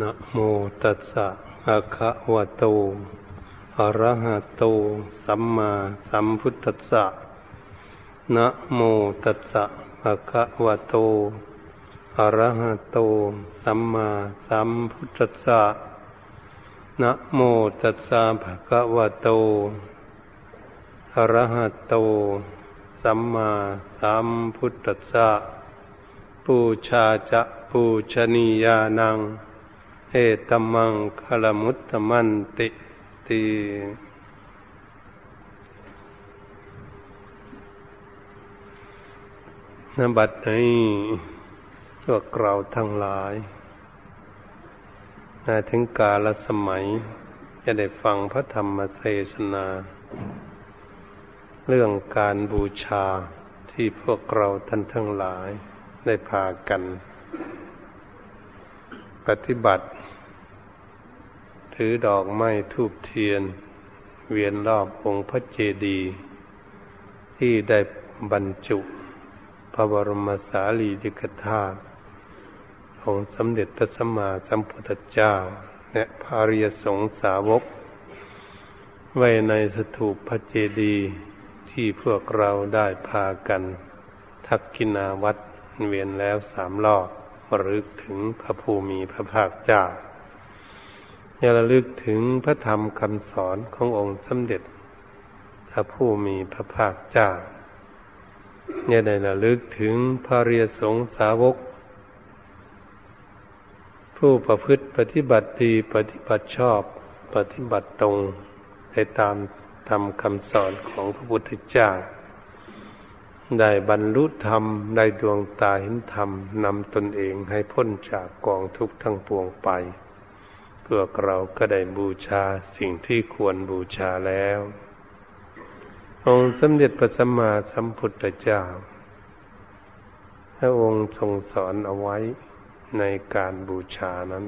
นะโมตัสสะภะคะวะโตอะระหะโต สัมมาสัมพุทธัสสะนะโมตัสสะภะคะวะโตอะระหะโต สัมมาสัมพุทธัสสะนะโมตัสสะภะคะวะโตอะระหะโต สัมมาสัมพุทธัสสะปูชาจะปูชนียานัง เอตมังคลมุตตมันติตีนบัดนี้พวกเราทั้งหลายมาถึงกาลสมัย จะได้ฟังพระธรรมเทศนา เรื่องการบูชาที่พวกเราท่านทั้งหลายได้พากัน ปฏิบัติ ถือดอกไม้ทูบเทียน เวียนรอบองค์พระเจดีย์ที่ได้บรรจุ พระบรมสารีริกธาตุองค์สมเด็จพระสัมมาสัมพุทธเจ้า และภาริยสงสาวก ไว้ในสถูปพระเจดีย์ที่พวกเราได้พากัน ทักกินาวัดเวียนแล้วสามรอบรึกถึงพระภูมิพระภาคเจ้า อย่าระลึกถึงพระธรรมคำสอนขององค์สมเด็จ พระผู้มีพระภาคเจ้าอย่าได้ระลึกถึงพระเรียสงสาวก ผู้ประพฤติปฏิบัติดีปฏิบัติชอบปฏิบัติตรงในตามธรรมคำสอนของพระพุทธเจ้า ได้บรรลุธรรมได้ดวงตาเห็นธรรมนำตนเองให้พ้นจากกองทุกข์ทั้งปวงไป พวกเราก็ได้บูชาสิ่งที่ควรบูชาแล้ว องค์สมเด็จพระสัมมาสัมพุทธเจ้าพระองค์ทรงสอนเอาไว้ในการบูชานั้น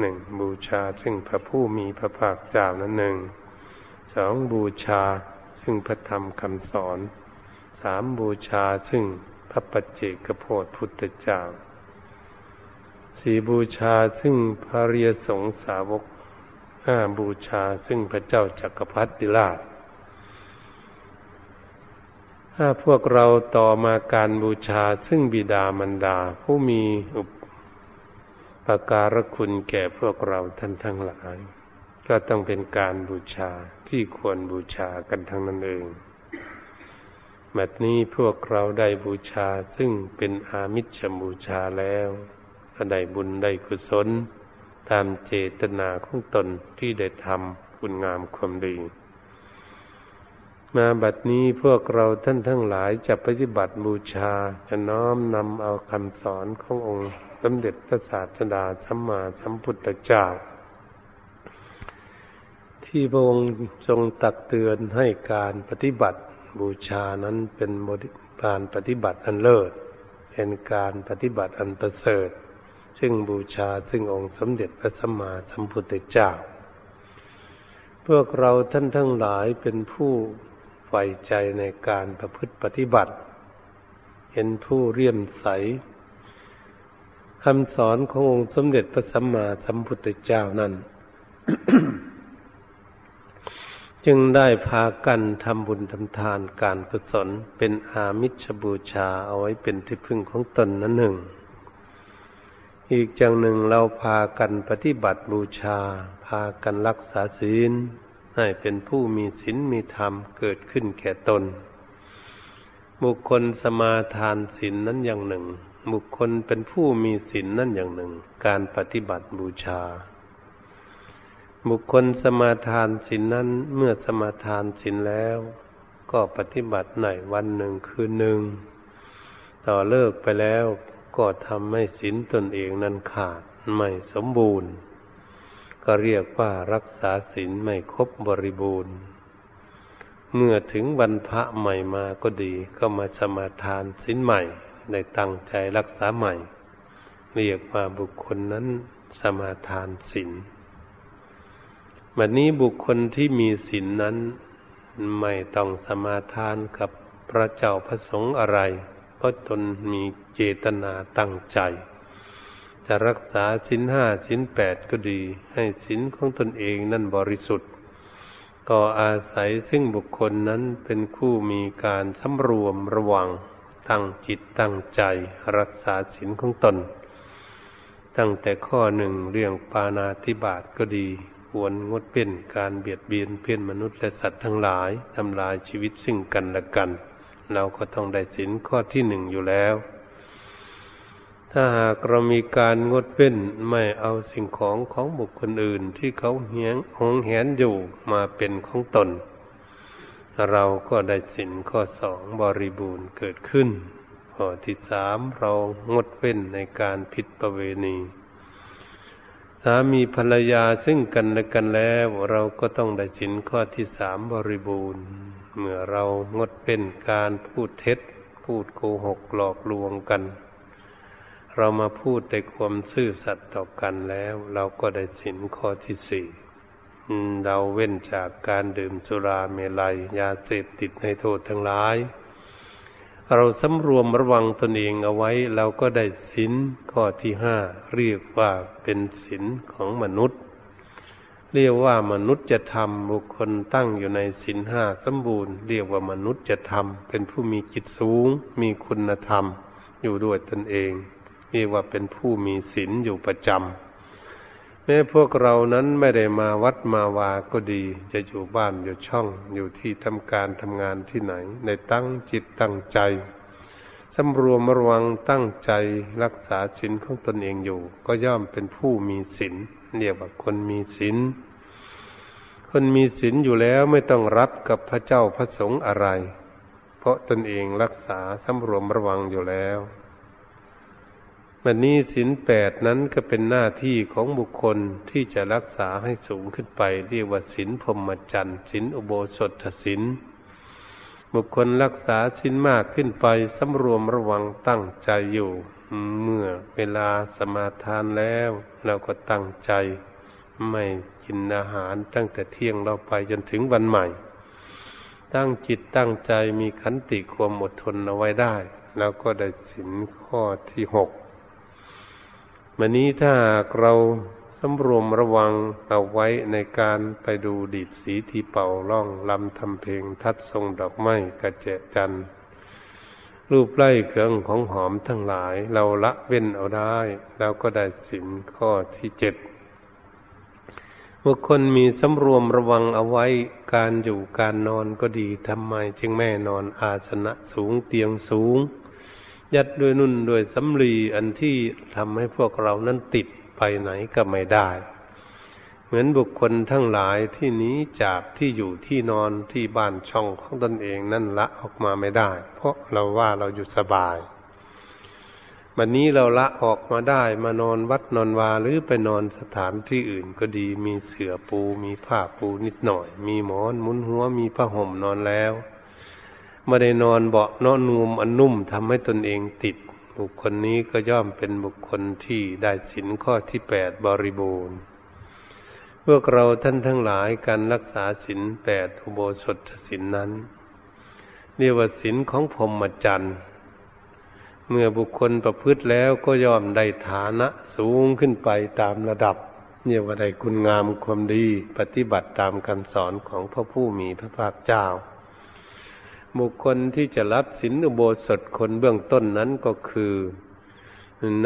หนึ่งบูชาซึ่งพระผู้มีพระภาคเจ้านั้นหนึ่งสองบูชาซึ่งพระธรรมคำสอนสามบูชาซึ่งพระปัจเจกโพธิพุทธเจ้า สี่บูชาซึ่งพระเรียสงสาวกห้าบูชาซึ่งพระเจ้าจักรพรรดิราชถ้าพวกเราต่อมาการบูชาซึ่งบิดามารดาผู้มีอุปการะคุณแก่พวกเราท่านทั้งหลาย ก็ต้องเป็นการบูชาที่ควรบูชากันทั้งนั้นเองแบบนี้พวกเราได้บูชาซึ่งเป็นอามิชบูชาแล้ว ได้บุญได้กุศล ตามเจตนาของตนที่ได้ทำคุณงามความดี มาบัดนี้พวกเราท่านทั้งหลายจะปฏิบัติบูชาจะน้อมนำเอาคำสอนขององค์สมเด็จพระศาสดาสัมมาสัมพุทธเจ้าที่พระองค์ทรงตักเตือนให้การปฏิบัติบูชานั้นเป็นการปฏิบัติอันเลิศ เป็นการปฏิบัติอันประเสริฐ ซึ่งบูชาซึ่งองค์สมเด็จพระสัมมาสัมพุทธเจ้า พวกเราท่านทั้งหลายเป็นผู้ใฝ่ใจในการประพฤติปฏิบัติ เห็นผู้เรียมใสคำสอนขององค์สมเด็จพระสัมมาสัมพุทธเจ้านั้น จึงได้พากันทำบุญทำทานการกุศลเป็นอามิชบูชาเอาไว้เป็นที่พึ่งของตนนั้นหนึ่ง อีกอย่างหนึ่งเราพากันปฏิบัติบูชา พากันรักษาศีล ให้เป็นผู้มีศีลมีธรรมเกิดขึ้นแก่ตน บุคคลสมาทานศีลนั้นอย่างหนึ่ง บุคคลเป็นผู้มีศีลนั่นอย่างหนึ่ง การปฏิบัติบูชา บุคคลสมาทานศีลนั้นเมื่อสมาทานศีลแล้ว ก็ปฏิบัติในวันหนึ่งคืนหนึ่ง ต่อเลิกไปแล้ว ก็ทำให้ศีลตนเองนั้นขาดไม่สมบูรณ์ ก็เรียกว่ารักษาศีลไม่ครบบริบูรณ์ เมื่อถึงวันพระใหม่มาก็ดี ก็มาสมาทานศีลใหม่ได้ตั้งใจรักษาใหม่ เรียกว่าบุคคลนั้นสมาทานศีลบัดนี้บุคคลที่มีศีลนนั้น ไม่ต้องสมาทานกับพระเจ้าพระสงฆ์อะไร ราะตนมีเจตนาตั้งใจ จะรักษาสินห้าสินแปดก็ดี ให้สินของตนเองนั่นบริสุทธิ์ ก็อาศัยซึ่งบุคคลนั้นเป็นคู่มีการสำรวมระวังตั้งจิตตั้งใจ รักษาสินของตน ตั้งแต่ข้อหนึ่งเรื่องปานาธิบาตก็ดีควรงดเป็นการเบียดเบียนเพื่อนมนุษย์และสัตว์ทั้งหลายทำลายชีวิตซึ่งกันและกัน เราก็ต้องได้สินข้อที่หนึ่งอยู่แล้ว ถ้าหากเรามีการงดเว้นไม่เอาสิ่งของของบุคคลอื่นที่เขาเหียงหงแหนอยู่มาเป็นของตน เราก็ได้สินข้อสองบริบูรณ์เกิดขึ้นข้อที่สามเรางดเว้นในการผิดประเวณีสามีภรรยาซึ่งกันและกันแล้ว เราก็ต้องได้สินข้อที่สามบริบูรณ์ เมื่อเรางดเป็นการพูดเท็จ พูดโกหกหลอกลวงกัน เรามาพูดแต่ความซื่อสัตย์ต่อกันแล้ว เราก็ได้สินข้อที่สี่เราเว้นจากการดื่มสุราเมลัย ยาเสพติดในโทษทั้งหลาย เราสำรวมระวังตนเองเอาไว้ เราก็ได้ศีลข้อที่ห้าเรียกว่าเป็นศีลของมนุษย์ เรียกว่ามนุษย์จะทำบุคคลตั้งอยู่ในศีลห้าสมบูรณ์ เรียกว่ามนุษย์จะทำเป็นผู้มีจิตสูง มีคุณธรรม อยู่ด้วยตนเองเรียกว่าเป็นผู้มีศีลอยู่ประจำแม้พวกเรานั้นไม่ได้มาวัดมาวาก็ดี จะอยู่บ้านอยู่ช่องอยู่ที่ทำการทำงานที่ไหน ในตั้งจิตตั้งใจสำรวมระวังตั้งใจรักษาศีลของตนเองอยู่ ก็ย่อมเป็นผู้มีศีลเรียกว่าคนมีศีล คนมีศีลอยู่แล้วไม่ต้องรับกับพระเจ้าพระสงฆ์อะไร เพราะตนเองรักษาสำรวมระวังอยู่แล้วมันนี้สินแปดนั้นก็เป็นหน้าที่ของบุคคลที่จะรักษาให้สูงขึ้นไป เรียกว่าสินพรหมจรรย์สินอุโบสถสินบุคคลรักษาสินมากขึ้นไปสำรวมระวังตั้งใจอยู่ เมื่อเวลาสมาทานแล้ว เราก็ตั้งใจไม่ กินอาหารตั้งแต่เที่ยงเราไปจนถึงวันใหม่ ตั้งจิตตั้งใจมีขันติความอดทนเอาไว้ได้ แล้วก็ได้สินข้อที่หกมันนี้ถ้าเราสำรวมระวังเอาไว้ในการไปดูดีดสีที่เป่าล่องลำทำเพลงทัดทรงดอกไม้กระเจจันรูปไล่เครื่องของหอมทั้งหลาย เราละเว้นเอาได้ แล้วก็ได้สินข้อที่เจ็ด บุคคลมีสำรวมระวังเอาไว้การอยู่การนอนก็ดีทำไมจึงแม่นอนอาสนะสูงเตียงสูง ยัดด้วยนุ่นด้วยสำลีอันที่ทำให้พวกเรานั้นติดไปไหนก็ไม่ได้ เหมือนบุคคลทั้งหลายที่นี้จากที่อยู่ที่นอนที่บ้านช่องของตนเองนั่นละออกมาไม่ได้ เพราะเราว่าเราอยู่สบาย วันนี้เราละออกมาได้มานอนวัดนอนวาหรือไปนอนสถานที่อื่นก็ดีมีเสื่อปูมีผ้าปูนิดหน่อย มีหมอนมุนหัวมีผ้าห่มนอนแล้วไม่ได้นอนเบาะนอนนูมอันนุ่มทำให้ตนเองติด บุคคลนี้ก็ย่อมเป็นบุคคลที่ได้สินข้อที่แปดบริบูรณ์พวกเราท่านทั้งหลายการรักษาสินแปดอุโบสถสินนั้นเรียกว่าสินของพรหมจรรย์ เมื่อบุคคลประพฤติแล้วก็ย่อมได้ฐานะสูงขึ้นไปตามระดับเรียว่าได้คุณงามความดี ปฏิบัติตามคำสอนของพระผู้มีพระภาคเจ้า บุคคลที่จะรับสินอุโบสถคนเบื้องต้นนั้นก็คือ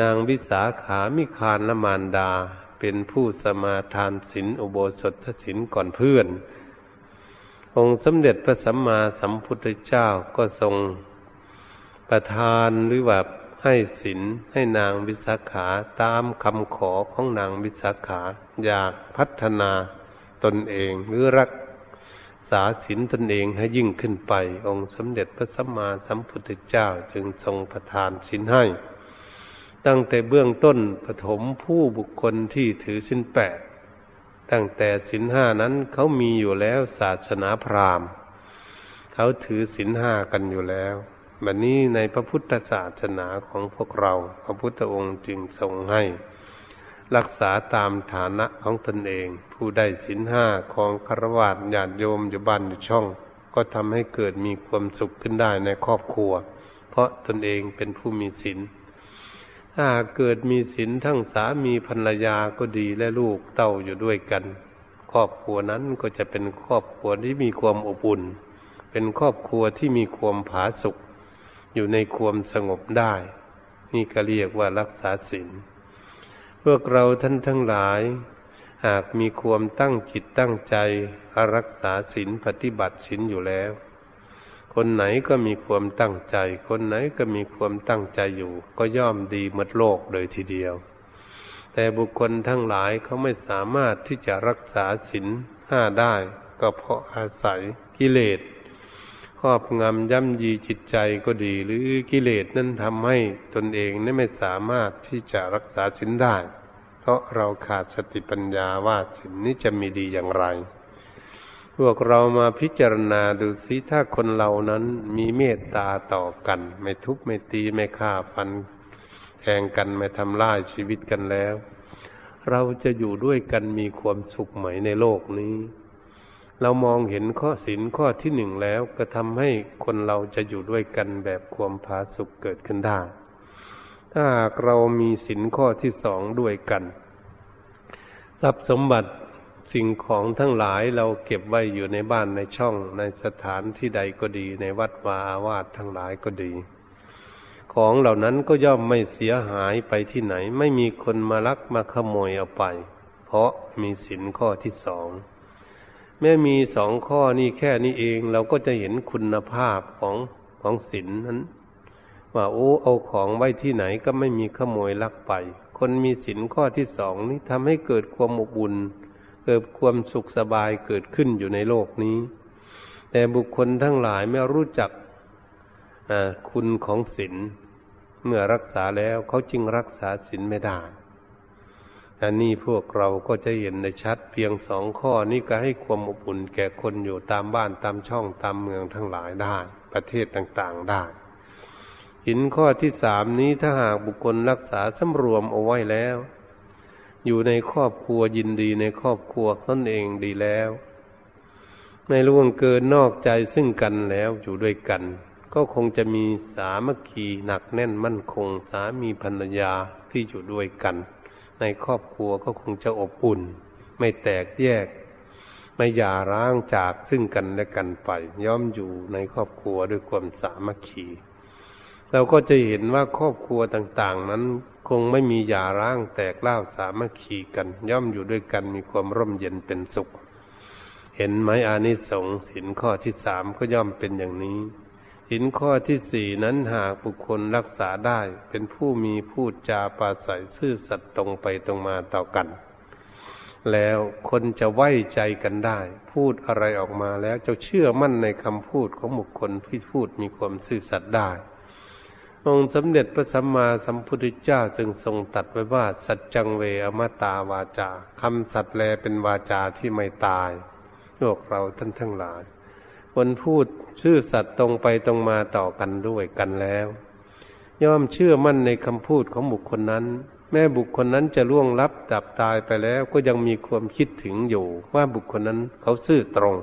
นางวิสาขามิคานละมานดา เป็นผู้สมาทานสินอุโบสถสินก่อนเพื่อน องค์สมเด็จพระสัมมาสัมพุทธเจ้าก็ทรง ประทานหรือว่าให้สินให้นางวิสาขาตามคำขอของนางวิสาขา อยากพัฒนาตนเองหรือรักษาศีลตนเองให้ยิ่งขึ้นไป องค์สมเด็จพระสัมมาสัมพุทธเจ้าจึงทรงประทานศีลให้ ตั้งแต่เบื้องต้นปฐมผู้บุคคลที่ถือศีลแปดตั้งแต่ศีลห้านั้นเขามีอยู่แล้วศาสนาพราหมณ์ เขาถือศีลห้ากันอยู่แล้ว บัดนนี้ในพระพุทธศาสนาของพวกเรา พระพุทธองค์จึงทรงให้ รักษาตามฐานะของตนเอง ผู้ได้สินห้าของคารวะญาติโยมอยู่บ้านอยู่ช่อง ก็ทำให้เกิดมีความสุขขึ้นได้ในครอบครัว เพราะตนเองเป็นผู้มีศีลถ้าเกิดมีศีลทั้งสามีภรรยาก็ดีและลูกเต้าอยู่ด้วยกัน ครอบครัวนั้นก็จะเป็นครอบครัวที่มีความอบอุ่น เป็นครอบครัวที่มีความผาสุก อยู่ในความสงบได้ นี่ก็เรียกว่ารักษาศีลพวกเราท่านทั้งหลาย หากมีความตั้งจิตตั้งใจรักษาศีลปฏิบัติศีลอยู่แล้ว คนไหนก็มีความตั้งใจ คนไหนก็มีความตั้งใจอยู่ ก็ย่อมดีหมดโลกเลยทีเดียว แต่บุคคลทั้งหลายเขาไม่สามารถที่จะรักษาศีลห้าได้ ก็เพราะอาศัยกิเลส ครอบงำย่ำยีจิตใจก็ดี หรือกิเลสนั้นทำให้ตนเองนี่ไม่สามารถที่จะรักษาศีลได้ เพราะเราขาดสติปัญญาว่าศีลนี้จะมีดีอย่างไร พวกเรามาพิจารณาดูสิถ้าคนเรานั้นมีเมตตาต่อกัน ไม่ทุบไม่ตีไม่ฆ่าฟันแทงกันไม่ทำลายชีวิตกันแล้ว เราจะอยู่ด้วยกันมีความสุขไหมในโลกนี้ เรามองเห็นข้อศีลข้อที่หนึ่งแล้วก็ทำให้คนเราจะอยู่ด้วยกันแบบความผาสุกเกิดขึ้นได้ ถ้าหากเรามีศีลข้อที่สองด้วยกัน ทรัพย์สมบัติสิ่งของทั้งหลายเราเก็บไว้อยู่ในบ้านในช่องในสถานที่ใดก็ดี ในวัดวาอาวาสทั้งหลายก็ดี ของเหล่านั้นก็ย่อมไม่เสียหายไปที่ไหน ไม่มีคนมาลักมาขโมยเอาไป เพราะมีศีลข้อที่สอง แม้มีสองข้อนี้แค่นี้เองเราก็จะเห็นคุณภาพของของศีลนนั้น ว่าโอ้เอาของไว้ที่ไหนก็ไม่มีขโมยลักไป คนมีศีลข้อที่สองนี้ทำให้เกิดความอบอุ่นเกิดความสุขสบายเกิดขึ้นอยู่ในโลกนี้ แต่บุคคลทั้งหลายไม่รู้จักคุณของศีลเมื่อรักษาแล้วเขาจึงรักษาศีลไม่ได้ อันนี้พวกเราก็จะเห็นในชัดเพียงสองข้อนี้ก็ให้ความอบอุ่นแก่คนอยู่ตามบ้านตามช่องตามเมืองทั้งหลายได้ ประเทศต่างๆได้หินข้อที่สามนี้ถ้าหากบุคคลรักษาสำรวมเอาไว้แล้ว อยู่ในครอบครัวยินดีในครอบครัวตนเองดีแล้ว ไม่ล่วงเกินนอกใจซึ่งกันแล้วอยู่ด้วยกัน ก็คงจะมีสามัคคีหนักแน่นมั่นคงสามีภรรยาที่อยู่ด้วยกัน ในครอบครัวก็คงจะอบอุ่น ไม่แตกแยก ไม่หย่าร้างจากซึ่งกันและกันไป ย่อมอยู่ในครอบครัวด้วยความสามัคคีเราก็จะเห็นว่าครอบครัวต่างๆ นั้นคงไม่มีหย่าร้างแตกเล่าสามัคคีกัน ย่อมอยู่ด้วยกันมีความร่มเย็นเป็นสุข เห็นไหมอานิสงส์สินข้อที่สามก็ย่อมเป็นอย่างนี้ หินข้อที่สี่นั้นหากบุคคลรักษาได้ เป็นผู้มีพูดจาปาศัยซื่อสัตย์ตรงไปตรงมาต่อกัน แล้วคนจะไว้ใจกันได้ พูดอะไรออกมาแล้วจะเชื่อมั่นในคำพูดของบุคคลที่พูดมีความซื่อสัตย์ได้ องค์สมเด็จพระสัมมาสัมพุทธเจ้าจึงทรงตัดไว้ว่า สัจจังเวอมตาวาจาคำสัตย์แลเป็นวาจาที่ไม่ตายพวกเราท่านทั้งหลาย คนพูดชื่อสัตว์ตรงไปตรงมาต่อกันด้วยกันแล้ว ย่อมเชื่อมั่นในคำพูดของบุคคลนั้น แม่บุคคลนั้นจะล่วงลับดับตายไปแล้วก็ยังมีความคิดถึงอยู่ ว่าบุคคลนั้นเขาซื่อตรง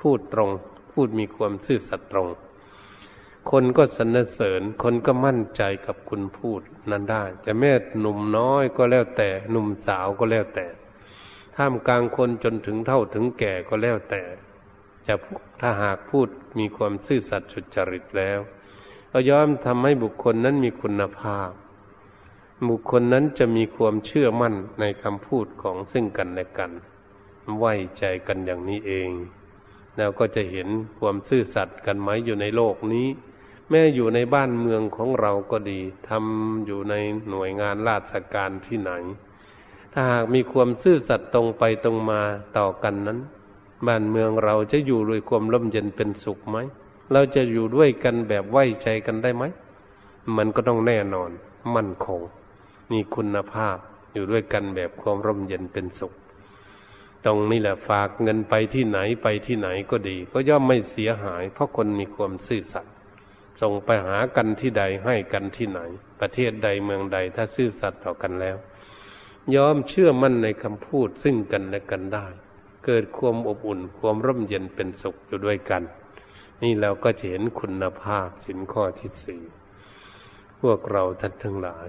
พูดตรง พูดมีความซื่อสัตย์ตรง คนก็สรรเสริญคนก็มั่นใจกับคุณพูดนั้นได้ จะแม่หนุ่มน้อยก็แล้วแต่หนุ่มสาวก็แล้วแต่ท่ามกลางคนจนถึงเท่าถึงแก่ก็แล้วแต่ จะถ้าหากพูดมีความซื่อสัตย์สุจริตแล้วก็ย่อมทำให้บุคคลนั้นมีคุณภาพ บุคคลนั้นจะมีความเชื่อมั่นในคำพูดของซึ่งกันและกัน ไว้ใจกันอย่างนี้เอง แล้วก็จะเห็นความซื่อสัตย์กันไหมอยู่ในโลกนี้ แม้อยู่ในบ้านเมืองของเราก็ดีทำอยู่ในหน่วยงานราชการที่ไหน ถ้าหากมีความซื่อสัตย์ตรงไปตรงมาต่อกันนั้น บ้านเมืองเราจะอยู่ด้วยความร่มเย็นเป็นสุขไหม เราจะอยู่ด้วยกันแบบไว้ใจกันได้ไหม มันก็ต้องแน่นอน มั่นคง มีคุณภาพอยู่ด้วยกันแบบความร่มเย็นเป็นสุข ตรงนี้แหละฝากเงินไปที่ไหนไปที่ไหนก็ดี ก็ย่อมไม่เสียหาย เพราะคนมีความซื่อสัตย์ส่งไปหากันที่ใดให้กันที่ไหน ประเทศใดเมืองใดถ้าซื่อสัตย์ต่อกันแล้ว ยอมเชื่อมั่นในคำพูดซึ่งกันและกันได้ เกิดความอบอุ่น ความร่มเย็นเป็นสุขอยู่ด้วยกัน นี่เราก็จะเห็นคุณภาพสินข้อที่สี่พวกเราท่านทั้งหลาย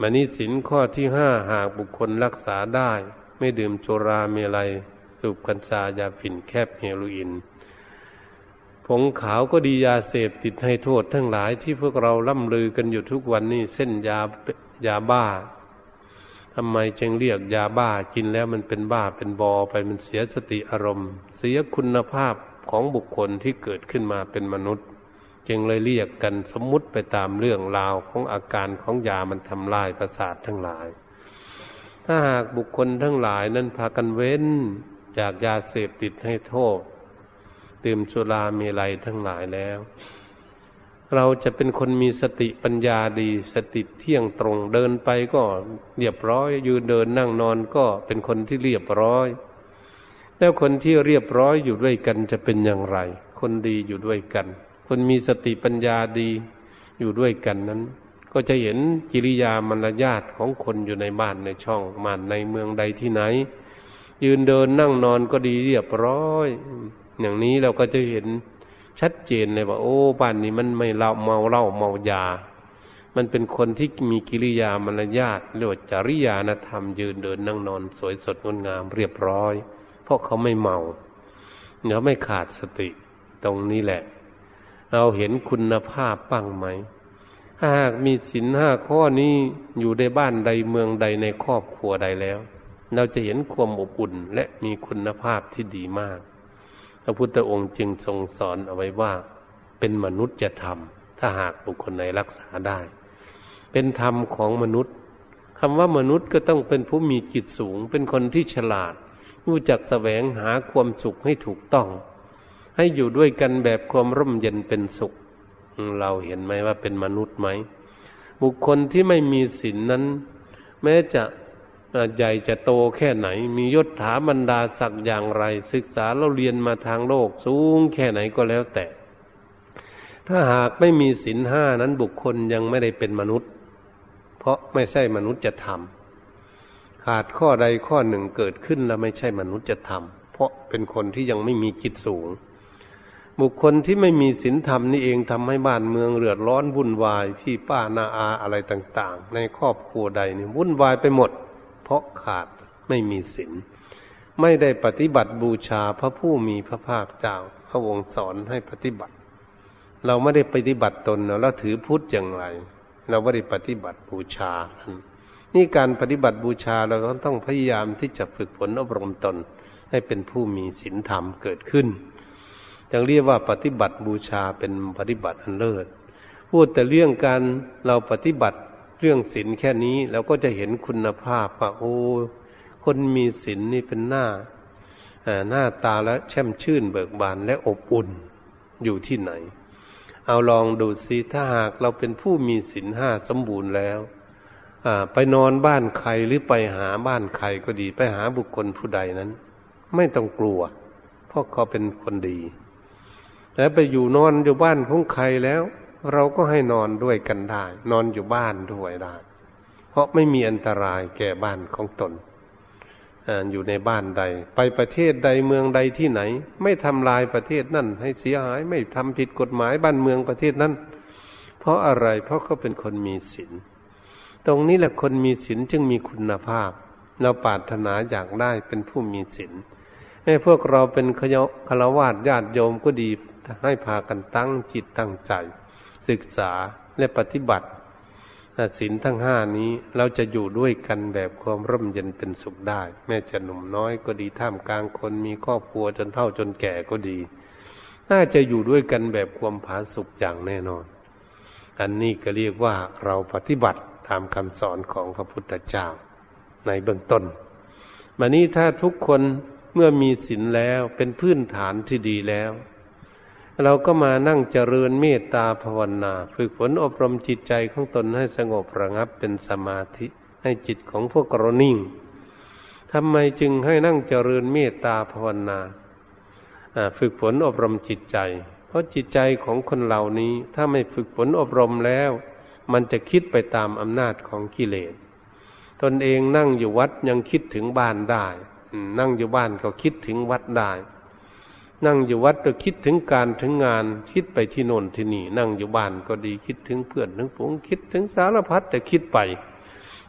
มานี้สินข้อที่ห้าหากบุคคลรักษาได้ ไม่ดื่มโจราเมลัย สูบกัญชายาฝิ่นแคบเฮโรอีนผงขาวก็ดียาเสพติดให้โทษทั้งหลายที่พวกเราล่ำลือกันอยู่ทุกวันนี้เส้นยายาบ้า ทำไมจึงเรียกยาบ้ากินแล้วมันเป็นบ้าเป็นบอไปมันเสียสติอารมณ์ เสียคุณภาพของบุคคลที่เกิดขึ้นมาเป็นมนุษย์ จึงเลยเรียกกันสมมุติไปตามเรื่องราวของอาการของยามันทำลายประสาททั้งหลาย ถ้าหากบุคคลทั้งหลายนั้นพากันเว้นจากยาเสพติดให้โทษดื่มสุรามลัยทั้งหลายแล้ว เราจะเป็นคนมีสติปัญญาดี สติเที่ยงตรงเดินไปก็เรียบร้อย ยืนเดินนั่งนอนก็เป็นคนที่เรียบร้อย แล้วคนที่เรียบร้อยอยู่ด้วยกันจะเป็นอย่างไร คนดีอยู่ด้วยกัน คนมีสติปัญญาดีอยู่ด้วยกันนั้น ก็จะเห็นกิริยามารยาทของคนอยู่ในบ้านในช่องมานในเมืองใดที่ไหน ยืนเดินนั่งนอนก็ดีเรียบร้อย อย่างนี้เราก็จะเห็น ชัดเจนเลยว่า โอ้บ้านนี้มันไม่เล่าเมาเหล้าเมายา มันเป็นคนที่มีกิริยามารยาทเรียกว่าจริยานธรรมยืนเดินนั่งนอน สวยสดงดงามเรียบร้อย เพราะเขาไม่เมาเดี๋ยวไม่ขาดสติตรงนี้แหละ เราเห็นคุณภาพบ้างไหมหากมีสินห้าข้อนี้อยู่ในบ้านใดเมืองใดในครอบครัวใดแล้ว เราจะเห็นความอบอุ่นและมีคุณภาพที่ดีมาก พระพุทธองค์จึงทรงสอนเอาไว้ว่า เป็นมนุษย์จะทำถ้าหากบุคคลใดรักษาได้ เป็นธรรมของมนุษย์คำว่ามนุษย์ก็ต้องเป็นผู้มีจิตสูง เป็นคนที่ฉลาด รู้จักแสวงหาความสุขให้ถูกต้อง ให้อยู่ด้วยกันแบบความร่มเย็นเป็นสุข เราเห็นไหมว่าเป็นมนุษย์ไหมบุคคลที่ไม่มีศีลนนั้น แม้จะ ใหญ่จะโตแค่ไหน มียศถาบรรดาศักดิ์อย่างไร ศึกษาเราเรียนมาทางโลกสูงแค่ไหนก็แล้วแต่ ถ้าหากไม่มีศีลห้านั้นบุคคลยังไม่ได้เป็นมนุษย์ เพราะไม่ใช่มนุษย์จะทำขาดข้อใดข้อหนึ่งเกิดขึ้นแล้วไม่ใช่มนุษย์จะทำเพราะเป็นคนที่ยังไม่มีจิตสูง บุคคลที่ไม่มีศีลธรรมนี่เองทำให้บ้านเมืองเลือดร้อนวุ่นวายพี่ป้านาอาอะไรต่าง ๆ ในครอบครัวใดนี่วุ่นวายไปหมด เพราะขาดไม่มีศีลไม่ได้ปฏิบัติบูชาพระผู้มีพระภาคเจ้า พระองค์สอนให้ปฏิบัติ เราไม่ได้ปฏิบัติตนเราถือพุทธอย่างไร เราไม่ได้ปฏิบัติบูชา นี่การปฏิบัติบูชาเราต้องพยายามที่จะฝึกฝนอบรมตน ให้เป็นผู้มีศีลธรรมเกิดขึ้นจึงเรียกว่าปฏิบัติบูชาเป็นปฏิบัติอันเลิศพูดแต่เรื่องการเราปฏิบัติ รื่องศีลแค่นี้เราก็จะเห็นคุณภาพว่าโอ้คนมีศีลนี่เป็นหน้าหน้าตาและแช่มชื่นเบิกบานและอบอุ่นอยู่ที่ไหน เอาลองดูสิถ้าหากเราเป็นผู้มีศีลห้าสมบูรณ์แล้วไปนอนบ้านใครหรือไปหาบ้านใครก็ดีไปหาบุคคลผู้ใดนั้น ไม่ต้องกลัว เพราะเขาเป็นคนดี แล้วไปอยู่นอนอยู่บ้านของใครแล้ว เราก็ให้นอนด้วยกันได้ นอนอยู่บ้านด้วยได้ เพราะไม่มีอันตรายแก่บ้านของตนอยู่ในบ้านใด ไปประเทศใดเมืองใดที่ไหน ไม่ทำลายประเทศนั่น ให้เสียหายไม่ทำผิดกฎหมายบ้านเมืองประเทศนั้น เพราะอะไรเพราะเขาเป็นคนมีศีลตรงนี้แหละคนมีศีลจึงมีคุณภาพ เราปรารถนาอยากได้เป็นผู้มีศีลให้พวกเราเป็นขยคารวาสญาติโยมก็ดีให้พากันตั้งจิตตั้งใจ ศึกษาและปฏิบัติศีลทั้งห้านี้เราจะอยู่ด้วยกันแบบความร่มเย็นเป็นสุขได้ แม้จะหนุ่มน้อยก็ดีท่ามกลางคนมีครอบครัวจนเท่าจนแก่ก็ดี น่าจะอยู่ด้วยกันแบบความผาสุกอย่างแน่นอน อันนี้ก็เรียกว่าเราปฏิบัติตามคำสอนของพระพุทธเจ้า ในเบื้องต้นมานี้ถ้าทุกคนเมื่อมีศีลแล้วเป็นพื้นฐานที่ดีแล้ว เราก็มานั่งเจริญเมตตาภาวนา ฝึกฝนอบรมจิตใจของตนให้สงบระงับเป็นสมาธิให้จิตของพวกเรานิ่งทำไมจึงให้นั่งเจริญเมตตาภาวนา ฝึกฝนอบรมจิตใจ เพราะจิตใจของคนเหล่านี้ถ้าไม่ฝึกฝนอบรมแล้ว มันจะคิดไปตามอำนาจของกิเลสตนเองนั่งอยู่วัดยังคิดถึงบ้านได้ นั่งอยู่บ้านก็คิดถึงวัดได้ นั่งอยู่วัดก็คิดถึงการถึงงาน คิดไปที่โน่นที่นี่ นั่งอยู่บ้านก็ดีคิดถึงเพื่อนถึงฝูงคิดถึงสารพัดแต่คิดไป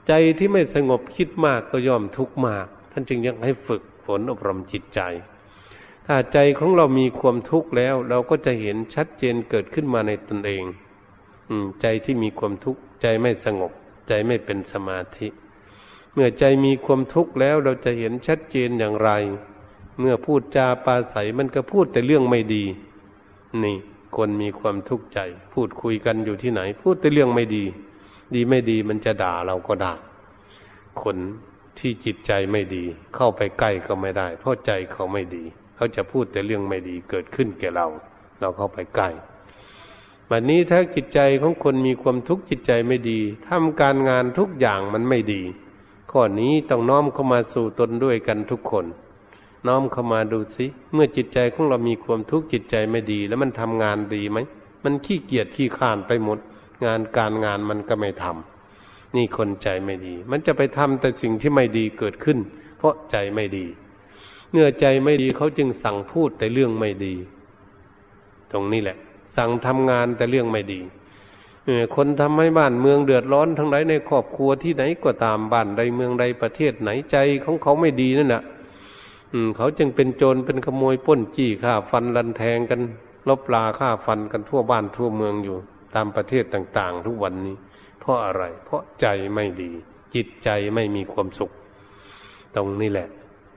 ใจที่ไม่สงบคิดมากก็ย่อมทุกข์มาก ท่านจึงยังให้ฝึกฝนอบรมจิตใจ ถ้าใจของเรามีความทุกข์แล้ว เราก็จะเห็นชัดเจนเกิดขึ้นมาในตนเอง อืม ใจที่มีความทุกข์ใจไม่สงบ ใจไม่เป็นสมาธิ เมื่อใจมีความทุกข์แล้วเราจะเห็นชัดเจนอย่างไร เมื่อพูดจาปาศัยมันก็พูดแต่เรื่องไม่ดี นี่คนมีความทุกข์ใจ พูดคุยกันอยู่ที่ไหน พูดแต่เรื่องไม่ดี ดีไม่ดีมันจะด่าเราก็ด่าคนที่จิตใจไม่ดี เข้าไปใกล้ก็ไม่ได้ เพราะใจเขาไม่ดี เขาจะพูดแต่เรื่องไม่ดีเกิดขึ้นแก่เรา เราเข้าไปใกล้บัดนนี้ถ้าจิตใจของคนมีความทุกข์จิตใจไม่ดีทำการงานทุกอย่างมันไม่ดี ข้อนี้ต้องน้อมเข้ามาสู่ตนด้วยกันทุกคน น้อมเข้ามาดูสิเมื่อจิตใจของเรามีความทุกข์จิตใจไม่ดี แล้วมันทำงานดีไหมมันขี้เกียจขี้ข้านไปหมด งานการงานมันก็ไม่ทำนี่คนใจไม่ดี มันจะไปทำแต่สิ่งที่ไม่ดีเกิดขึ้น เพราะใจไม่ดีเมื่อใจไม่ดีเขาจึงสั่งพูดแต่เรื่องไม่ดี ตรงนี้แหละ สั่งทำงานแต่เรื่องไม่ดีคนทำให้บ้านเมืองเดือดร้อนทั้งหลายในครอบครัวที่ไหนก็ตามบ้านใดเมืองใดประเทศไหนใจของเขาไม่ดีนั่นแหละ เขาจึงเป็นโจรเป็นขโมยป้นจี้ฆ่าฟันรันแทงกันลบลาฆ่าฟันกันทั่วบ้านทั่วเมืองอยู่ ตามประเทศต่าง ๆ ทุกวันนี้ เพราะอะไร เพราะใจไม่ดี จิตใจไม่มีความสุข ตรงนี้แหละ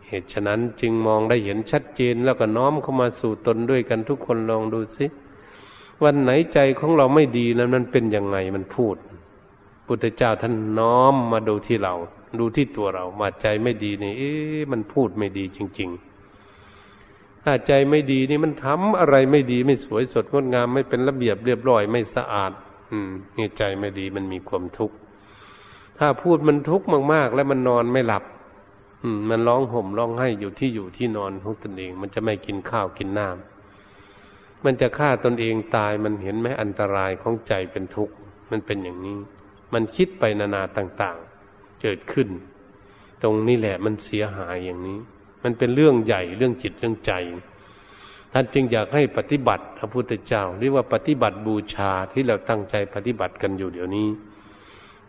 เหตุฉะนั้นจึงมองได้เห็นชัดเจนแล้วก็น้อมเข้ามาสู่ตนด้วยกันทุกคนลองดูสิวันไหนใจของเราไม่ดีนั้นมันเป็นยังไงมันพูด พุทธเจ้าท่านน้อมมาดูที่เรา ดูที่ตัวเรามาใจไม่ดีนี่เอ๊ะมันพูดไม่ดีจริง ๆ ถ้าใจไม่ดีนี่มันทำอะไรไม่ดีไม่สวยสดงดงาม ไม่เป็นระเบียบเรียบร้อยไม่สะอาด อืมนี่ใจไม่ดีมันมีความทุกข์ถ้าพูดมันทุกข์มากๆ แล้วมันนอนไม่หลับ อืม มันร้องห่มร้องไห้อยู่ที่อยู่ที่นอนของตนเอง มันจะไม่กินข้าวกินน้ำมันจะฆ่าตนเองตายมันเห็นไหมอันตรายของใจเป็นทุกข์มันเป็นอย่างนี้ มันคิดไปนานาต่างๆ เกิดขึ้น ตรงนี้แหละมันเสียหายอย่างนี้ มันเป็นเรื่องใหญ่เรื่องจิตเรื่องใจท่านจึงอยากให้ปฏิบัติพระพุทธเจ้าเรียกว่าปฏิบัติบูชาที่เราตั้งใจปฏิบัติกันอยู่เดี๋ยวนี้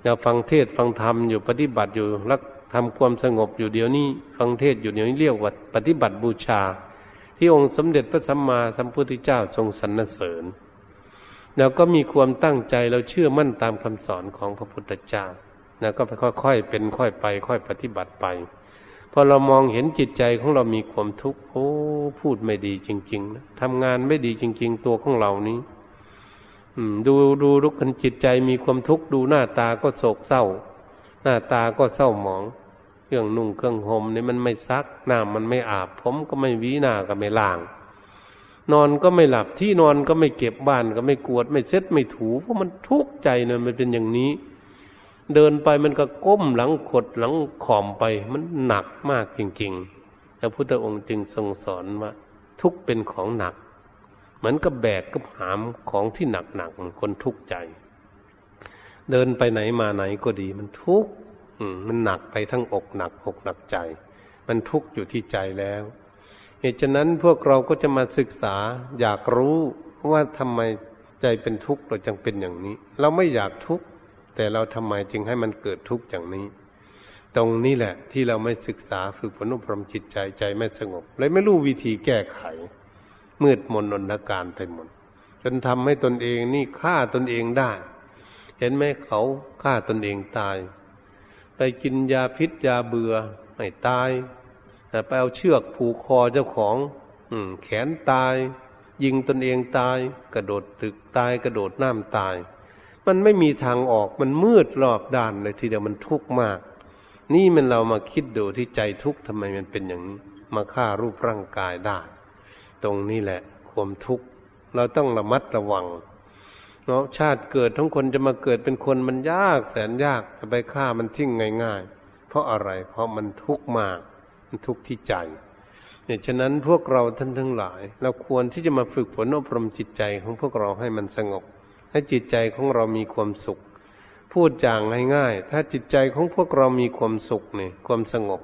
เราฟังเทศฟังธรรมอยู่ปฏิบัติอยู่รักทำความสงบอยู่เดี๋ยวนี้ ฟังเทศอยู่เดี๋ยวนี้เรียกว่าปฏิบัติบูชา ที่องค์สมเด็จพระสัมมาสัมพุทธเจ้าทรงสรรเสริญเราก็มีความตั้งใจเราเชื่อมั่นตามคำสอนของพระพุทธเจ้า แล้วก็ค่อยๆเป็นค่อยไป ค่อยปฏิบัติไปพอเรามองเห็นจิตใจของเรามีความทุกข์โอ้พูดไม่ดีจริงๆนะทำงานไม่ดีจริง ๆ ตัวของเรานี้ดูดูลุกขันจิตใจมีความทุกข์ดูหน้าตาก็โศกเศร้า หน้าตาก็เศร้าหมอง เครื่องนุ่งเครื่องห่มนี่มันไม่ซักน้ำมันไม่อาบ ผมก็ไม่วีหน้าก็ไม่ล้าง นอนก็ไม่หลับที่นอนก็ไม่เก็บบ้านก็ไม่กวด ไม่เช็ดไม่ถูเพราะมันทุกข์ใจเนี่ยมันเป็นอย่างนี้ เดินไปมันก็ก้มหลังขดหลังขอมไปมันหนักมากจริงๆ พระพุทธองค์จึงทรงสอนว่า ทุกเป็นของหนัก เหมือนกับแบกกับหามของที่หนักหนักคนทุกข์ใจ เดินไปไหนมาไหนก็ดี มันทุกข์มันหนักไปทั้งอกหนักอกหนักใจ มันทุกข์อยู่ที่ใจแล้ว เหตุฉะนั้นพวกเราก็จะมาศึกษาอยากรู้ว่าทำไมใจเป็นทุกข์เราจึงเป็นอย่างนี้ เราไม่อยากทุกข์ แต่เราทำไมจึงให้มันเกิดทุกข์อย่างนี้ ตรงนี้แหละ ที่เราไม่ศึกษาฝึกฝนอบรมจิตใจใจไม่สงบเลยไม่รู้วิธีแก้ไข มืดมนอนการไปหมดจนทำให้ตนเองนี่ฆ่าตนเองได้ เห็นไหมเขาฆ่าตนเองตาย ไปกินยาพิษยาเบื่อไม่ตายไปเอาเชือกผูกคอเจ้าของ อืแขนตาย ยิงตนเองตาย กระโดดตึกตาย กระโดดน้ำตาย มันไม่มีทางออกมันมืดรอบด้านเลยทีเดียวมันทุกข์มาก นี่มันเรามาคิดดูที่ใจทุกข์ทำไมมันเป็นอย่างนี้มาฆ่ารูปร่างกายได้ ตรงนี้แหละความทุกข์เราต้องระมัดระวังเนาะชาติเกิดทั้งคนจะมาเกิดเป็นคนมันยากแสนยากจะไปฆ่ามันทิ้งง่าย ๆ เพราะอะไร เพราะมันทุกข์มาก มันทุกข์ที่ใจเนี่ยฉะนั้นพวกเราท่านทั้งหลาย เราควรที่จะมาฝึกฝนอบรมจิตใจของพวกเราให้มันสงบ ให้จิตใจของเรามีความสุข พูดจางง่ายๆถ้าจิตใจของพวกเรามีความสุขเนี่ยความสงบ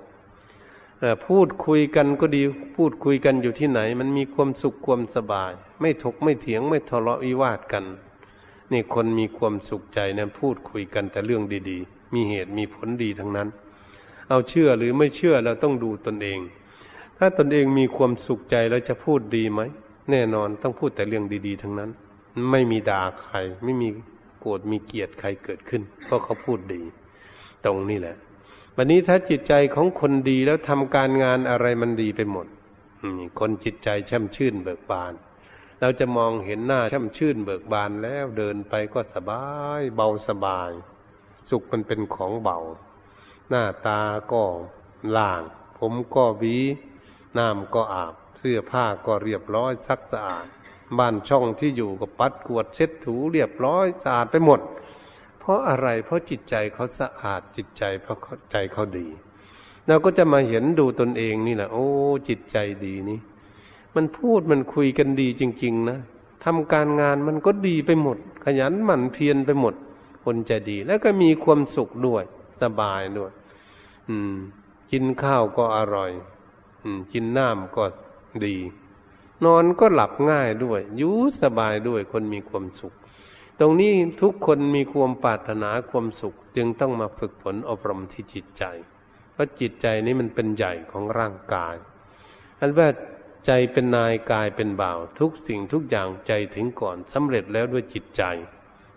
พูดคุยกันก็ดี พูดคุยกันอยู่ที่ไหน มันมีความสุขความสบาย ไม่ถกไม่เถียงไม่ทะเลาะวิวาทกัน นี่คนมีความสุขใจนะพูดคุยกันแต่เรื่องดีๆ มีเหตุมีผลดีทั้งนั้น เอาเชื่อหรือไม่เชื่อเราต้องดูตนเอง ถ้าตนเองมีความสุขใจแล้วจะพูดดีไหมแน่นอนต้องพูดแต่เรื่องดี ๆ ทั้งนั้น ไม่มีด่าใคร ไม่มีโกรธมีเกลียดใครเกิดขึ้น เพราะเขาพูดดี ตรงนี้แหละวันนี้ถ้าจิตใจของคนดีแล้วทำการงานอะไรมันดีไปหมดคนจิตใจแช่มชื่นเบิกบาน เราจะมองเห็นหน้าแช่มชื่นเบิกบานแล้วเดินไปก็สบาย เบาสบาย สุขมันเป็นของเบา หน้าตาก็ล่าง ผมก็วีน้ำก็อาบ เสื้อผ้าก็เรียบร้อยซักสะอาด บ้านช่องที่อยู่ก็ปัดกวดเช็ดถูเรียบร้อยสะอาดไปหมด เพราะอะไรเพราะจิตใจเขาสะอาดจิตใจเพราะใจเขาดีเราก็จะมาเห็นดูตนเองนี่แหละโอ้ จิตใจดีนี่มันพูดมันคุยกันดีจริง ๆ นะทำการงานมันก็ดีไปหมด ขยันหมั่นเพียรไปหมด คนจะดี แล้วก็มีความสุขด้วย สบายด้วย อืม กินข้าวก็อร่อย อืม กินน้ำก็ดี นอนก็หลับง่ายด้วยอยู่สบายด้วยคนมีความสุข ตรงนี้ทุกคนมีความปรารถนาความสุข จึงต้องมาฝึกฝนอบรมที่จิตใจ เพราะจิตใจนี้มันเป็นใหญ่ของร่างกาย อันว่าใจเป็นนายกายเป็นบ่าว ทุกสิ่งทุกอย่างใจถึงก่อนสำเร็จแล้วด้วยจิตใจ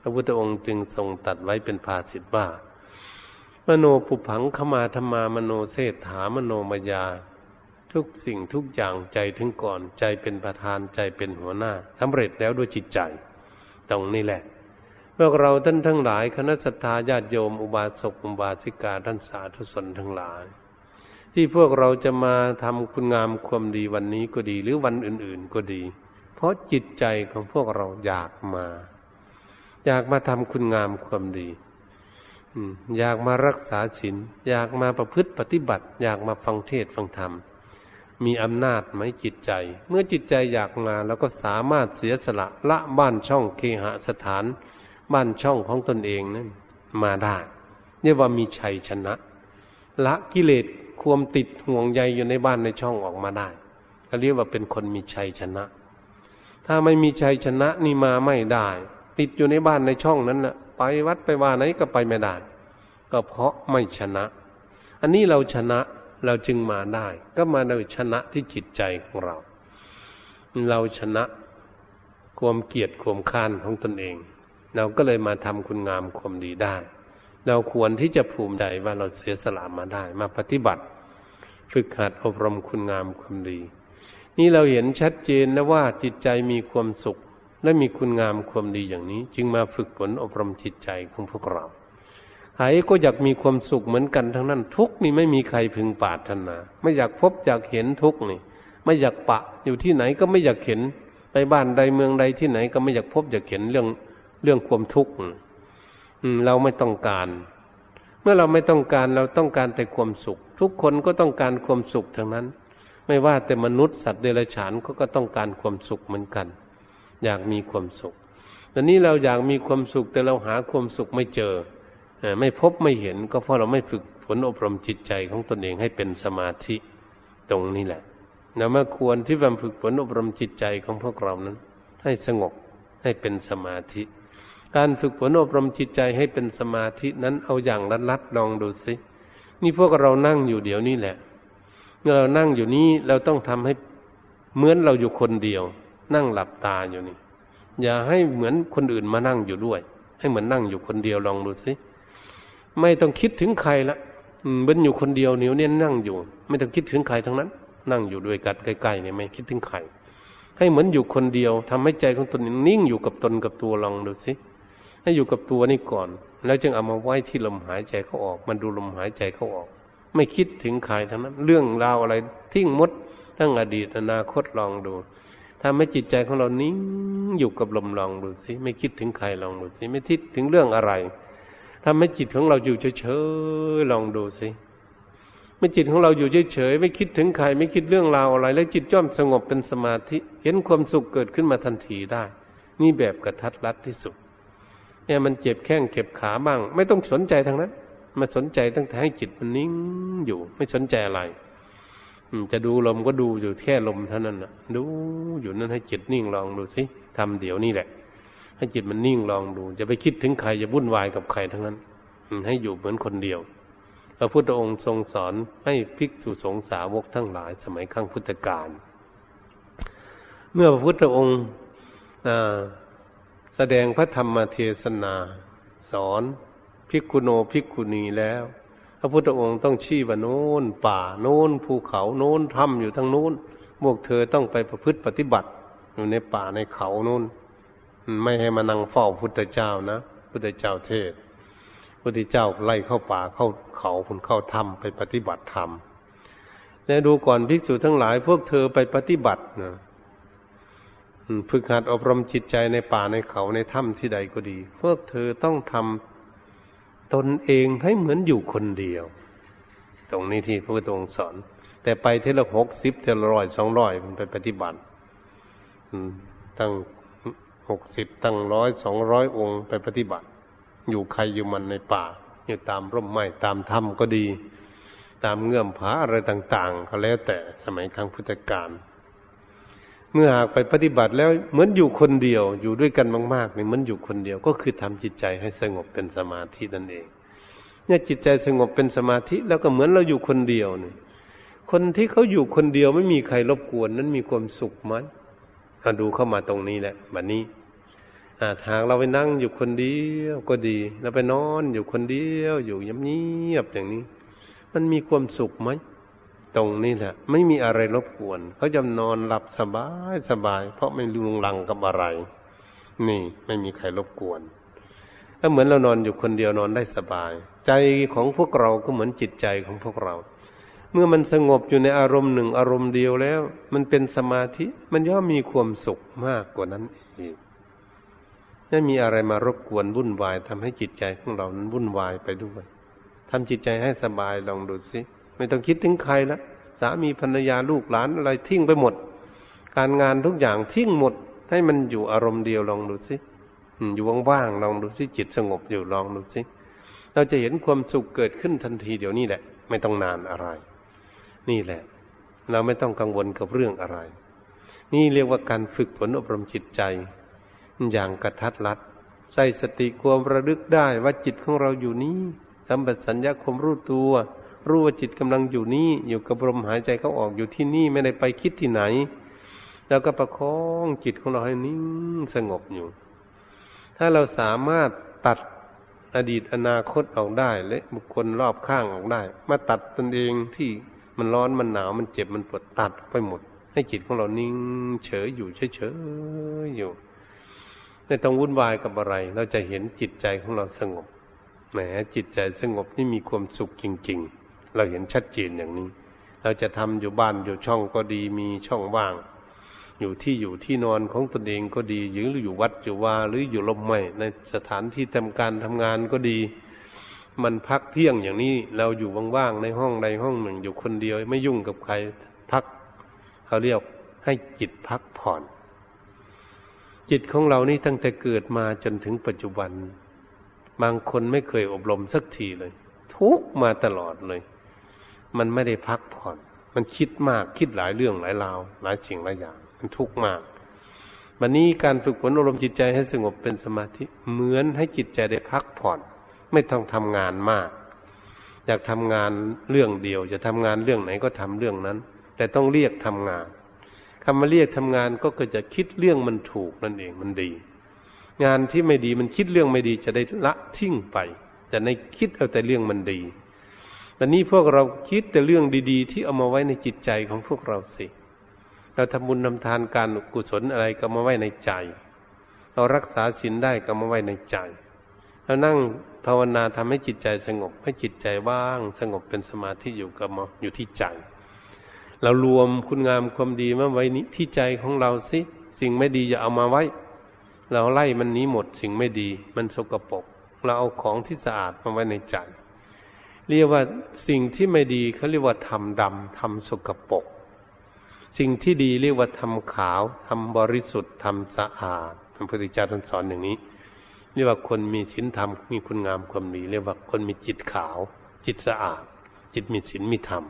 พระพุทธองค์จึงทรงตัดไว้เป็นภาสิทว่ามโนปุพังขมาธรรมามโนเศรษฐามโนมยา ทุกสิ่งทุกอย่างใจถึงก่อน ใจเป็นประธานใจเป็นหัวหน้าสำเร็จแล้วด้วยจิตใจ ตรงนี้แหละพวกเราท่านทั้งหลาย คณะสัตยาญาติโยมอุบาสกอุบาสิกาท่านสาธุชนทั้งหลาย ที่พวกเราจะมาทำคุณงามความดีวันนี้ก็ดีหรือวันอื่น ๆก็ดี เพราะจิตใจของพวกเราอยากมา อยากมาทำคุณงามความดีอยากมารักษาศีลอยากมาประพฤติปฏิบัติ อยากมาฟังเทศฟังธรรม มีอำนาจไหมจิตใจ เมื่อจิตใจอยากมาแล้วก็สามารถเสียสละละบ้านช่องเคหสถาน บ้านช่องของตนเองนั้น มาได้เนี่ยว่ามีชัยชนะ ละกิเลสความติดห่วงใยอยู่ในบ้านในช่องออกมาได้ก็เรียกว่าเป็นคนมีชัยชนะ ถ้าไม่มีชัยชนะนี่มาไม่ได้ ติดอยู่ในบ้านในช่องนั้นนะไปวัดไปว่าไหนก็ไปไม่ได้ ก็เพราะไม่ชนะ อันนี้เราชนะ เราจึงมาได้ ก็มาโดยชนะที่จิตใจของเรา เราชนะความเกียดความค้านของตนเอง เราก็เลยมาทำคุณงามความดีได้ เราควรที่จะภูมิใจว่าเราเสียสละมาได้ มาปฏิบัติ ฝึกหัดอบรมคุณงามความดี นี่เราเห็นชัดเจนนะว่าจิตใจมีความสุข และมีคุณงามความดีอย่างนี้ จึงมาฝึกฝนอบรมจิตใจของพวกเรา ใครก็อยากมีความสุขเหมือนกันทั้งนั้น ทุกนี่ไม่มีใครพึงปาถนา ไม่อยากพบอยากเห็นทุกนี่ไม่อยากปะอยู่ที่ไหนก็ไม่อยากเห็นไปบ้านใดเมืองใดที่ไหนก็ไม่อยากพบอยากเห็นเรื่องเรื่องความทุกข์เราไม่ต้องการ เมื่อเราไม่ต้องการเราต้องการแต่ความสุข ทุกคนก็ต้องการความสุขทั้งนั้น ไม่ว่าแต่มนุษย์สัตว์เดรัจฉานเขาก็ต้องการความสุขเหมือนกัน อยากมีความสุขแต่นี้เราอยากมีความสุขแต่เราหาความสุขไม่เจอ ไม่พบไม่เห็นก็เพราะเราไม่ฝึกฝนอบรมจิตใจของตนเองให้เป็นสมาธิตรงนี้แหละนะเมื่อควรที่จะฝึกฝนอบรมจิตใจของพวกเรานั้น ให้สงบให้เป็นสมาธิ การฝึกฝนอบรมจิตใจให้เป็นสมาธินั้นเอาอย่างรัดๆลองดูสินี่พวกเรานั่งอยู่เดี๋ยวนี้แหละเมื่อเรานั่งอยู่นี้เราต้องทำให้เหมือนเราอยู่คนเดียว นั่งหลับตาอยู่นี่ อย่าให้เหมือนคนอื่นมานั่งอยู่ด้วย ให้เหมือนนั่งอยู่คนเดียวลองดูสิ ไม่ต้องคิดถึงใครละเป็นอยู่คนเดียวเหนิ้วเนี่ยนั่งอยู่ ไม่ต้องคิดถึงใครทั้งนั้น นั่งอยู่ด้วยกันใกล้ๆเนี่ยไม่คิดถึงใครให้เหมือนอยู่คนเดียวทำให้ใจของตนนิ่งอยู่กับตนกับตัวลองดูสิให้อยู่กับตัวนี่ก่อน แล้วจึงเอามาไว้ที่ลมหายใจเขาออก มันดูลมหายใจเขาออก ไม่คิดถึงใครทั้งนั้น เรื่องราวอะไรทิ้งมดทั้งอดีตอนาคตลองดูทำให้จิตใจของเรานิ่งอยู่กับลมลองดูสิไม่คิดถึงใครลองดูสิไม่คิดถึงเรื่องอะไร ทำให้จิตของเราอยู่เฉยๆลองดูสิเมื่อจิตของเราอยู่เฉยๆไม่คิดถึงใครไม่คิดเรื่องราวอะไร แล้วจิตย่อมสงบเป็นสมาธิ เห็นความสุขเกิดขึ้นมาทันทีได้ นี่แบบกระทัดรัดที่สุด เนี่ยมันเจ็บแข้งเจ็บขาบ้าง ไม่ต้องสนใจทางนั้นมาสนใจตั้งแต่ให้จิตมันนิ่งอยู่ ไม่สนใจอะไรจะดูลมก็ดูอยู่แค่ลมเท่านั้นนะดูอยู่นั้นให้จิตนิ่งลองดูสิทำเดี๋ยวนี้แหละ ให้จิตมันนิ่งลองดูจะไปคิดถึงใครจะวุ่นวายกับใครทั้งนั้นให้อยู่เหมือนคนเดียว พระพุทธองค์ทรงสอนให้ภิกษุสงฆ์สาวกทั้งหลายสมัยครั้งพุทธกาลเมื่อพระพุทธองค์แสดงพระธรรมเทศนา สอนภิกขุโนภิกขุณีแล้ว พระพุทธองค์ต้องชี้ว่าโน้นป่าโน้นภูเขาโน้นถ้ำอยู่ทั้งโน้นพวกเธอต้องไปประพฤติปฏิบัติ อยู่ในป่าในเขาโน้น ไม่ให้มานั่งเฝ้าพุทธเจ้านะพุทธเจ้าเทศพุทธเจ้าไล่เข้าป่าเข้าเขาคุณเข้าถ้ำไปปฏิบัติธรรมแล้วดูก่อนภิกษุทั้งหลาย พวกเธอไปปฏิบัตินะฝึกหัดอบรมจิตใจในป่าในเขาในถ้ำที่ใดก็ดี พวกเธอต้องทำตนเองให้เหมือนอยู่คนเดียว ตรงนี้ที่พระพุทธองค์สอน แต่ไปเทละหกสิบเทละร้อยสองร้อยมันไปปฏิบัติตั้ง หกสิบตั้งร้อยสองร้อยองค์ไปปฏิบัติ อยู่ใครอยู่มันในป่า อยู่ตามร่มไม้ตามถ้ำก็ดี ตามเงื่อมผาอะไรต่างๆ ก็แล้วแต่สมัยครั้งพุทธกาลเมื่อหากไปปฏิบัติแล้วเหมือนอยู่คนเดียว อยู่ด้วยกันมากๆเนี่ยเหมือนอยู่คนเดียวก็คือทำจิตใจให้สงบเป็นสมาธินั่นเองเนี่ยจิตใจสงบเป็นสมาธิแล้วก็เหมือนเราอยู่คนเดียวเนี่ยคนที่เขาอยู่คนเดียวไม่มีใครรบกวนนั้นมีความสุขไหม เอาดูเข้ามาตรงนี้แหละบัดนนี้หากเราไปนั่งอยู่คนเดียวก็ดีเราไปนอนอยู่คนเดียวอยู่เงียบๆอย่างนี้ มันมีความสุขไหมตรงนี้แหละ ไม่มีอะไรรบกวนเขาจะนอนหลับสบายสบาย เพราะไม่ลุงลังกับอะไร นี่ไม่มีใครรบกวนก็เหมือนเรานอนอยู่คนเดียวนอนได้สบาย ใจของพวกเราก็เหมือนจิตใจของพวกเรา เมื่อมันสงบอยู่ในอารมณ์หนึ่งอารมณ์เดียวแล้ว มันเป็นสมาธิมันย่อมมีความสุขมากกว่านั้นอีกไม่มีอะไรมารบกวนวุ่นวายทำให้จิตใจของเรานั้นวุ่นวายไปด้วยทำจิตใจให้สบายลองดูสิไม่ต้องคิดถึงใครละสามีภรรยาลูกหลานอะไรทิ้งไปหมด การงานทุกอย่างทิ้งหมด ให้มันอยู่อารมณ์เดียวลองดูสิอยู่ว่างๆลองดูสิจิตสงบอยู่ลองดูสิเราจะเห็นความสุขเกิดขึ้นทันทีเดี๋ยวนี้แหละ ไม่ต้องนานอะไร นี่แหละ เราไม่ต้องกังวลกับเรื่องอะไร นี่เรียกว่าการฝึกฝนอบรมจิตใจ อย่างกระทัดรัดใส่สติความระลึกได้ว่าจิตของเราอยู่นี้สัมปชัญญะความรู้ตัวรู้ว่าจิตกำลังอยู่นี่อยู่กับลมหายใจเขาออกอยู่ที่นี่ไม่ได้ไปคิดที่ไหน แล้วก็ประคองจิตของเราให้นิ่งสงบอยู่ ถ้าเราสามารถตัดอดีตอนาคตออกได้ และบุคคลรอบข้างออกได้ มาตัดตนเองที่ มันร้อนมันหนาวมันเจ็บมันปวดตัดไปหมด ให้จิตของเรานิ่งเฉยอยู่เฉยเฉยอยู่ไม่ต้องวุ่นวายกับอะไร เราจะเห็นจิตใจของเราสงบแหมจิตใจสงบนี่มีความสุขจริง ๆ เราเห็นชัดเจนอย่างนี้ เราจะทำอยู่บ้านอยู่ช่องก็ดีมีช่องว่าง อยู่ที่อยู่ที่นอนของตนเองก็ดีหรืออยู่วัดอยู่วาหรืออยู่ลมไม่ในสถานที่ทำการทำงานก็ดี มันพักเที่ยงอย่างนี้เราอยู่ว่างๆในห้องใดห้องหนึ่ง อยู่คนเดียว ไม่ยุ่งกับใครพักเขาเรียกให้จิตพักผ่อน จิตของเรานี่ตั้งแต่เกิดมาจนถึงปัจจุบัน บางคนไม่เคยอบรมสักทีเลย ทุกมาตลอดเลย มันไม่ได้พักผ่อน มันคิดมากคิดหลายเรื่องหลายราว หลายสิ่งหลายอย่าง มันทุกข์มากวันนี้การฝึกฝนอารมณ์จิตใจให้สงบเป็นสมาธิเหมือนให้จิตใจได้พักผ่อน ไม่ต้องทำงานมาก อยากทำงานเรื่องเดียว จะทำงานเรื่องไหนก็ทำเรื่องนั้น แต่ต้องเรียกทำงานคำมาเรียกทำงานก็จะคิดเรื่องมันถูกนั่นเองมันดี งานที่ไม่ดีมันคิดเรื่องไม่ดีจะได้ละทิ้งไปจะในคิดเอาแต่เรื่องมันดีตอนนี้พวกเราคิดแต่เรื่องดีๆ ที่เอามาไว้ในจิตใจของพวกเราสิเราทำบุญทำทานการกุศลอะไรก็มาไว้ในใจ เรารักษาศีลได้ก็มาไว้ในใจ เรานั่งภาวนาทำให้จิตใจสงบ ให้จิตใจว่าง สงบเป็นสมาธิอยู่กับมาอยู่ที่ใจ เรารวมคุณงามความดีมาไว้นี้ที่ใจของเราสิสิ่งไม่ดีอย่าเอามาไว้ เราไล่มันนี้หมดสิ่งไม่ดี มันสกปรกเราเอาของที่สะอาดมาไว้ในใจ เรียกว่าสิ่งที่ไม่ดีเขาเรียกว่าทำดำทำสกปรกสิ่งที่ดีเรียกว่าทำขาวทำบริสุทธิ์ทำสะอาดพระพุทธเจ้าท่านสอนอย่างนี้ รียกว่าคนมีศีลธรรมมีคุณงามความดี เรียกว่าคนมีจิตขาว จิตสะอาด จิตมีศีลมีธรรม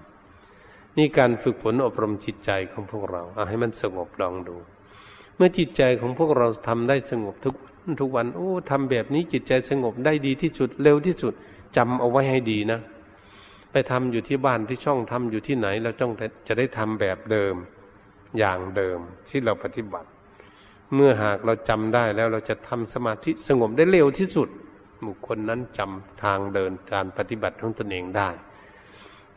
นี่การฝึกฝนอบรมจิตใจของพวกเราเอาให้มันสงบลองดู เมื่อจิตใจของพวกเราทำได้สงบทุกทุกวันโอ้ทำแบบนี้จิตใจสงบได้ดีที่สุดเร็วที่สุดจำเอาไว้ให้ดีนะ ไปทำอยู่ที่บ้านที่ช่องทำอยู่ที่ไหนเราต้องจะได้ทำแบบเดิมอย่างเดิมที่เราปฏิบัติ เมื่อหากเราจำได้แล้วเราจะทำสมาธิสงบได้เร็วที่สุด บุคคลนั้นจำทางเดินการปฏิบัติของตนเองได้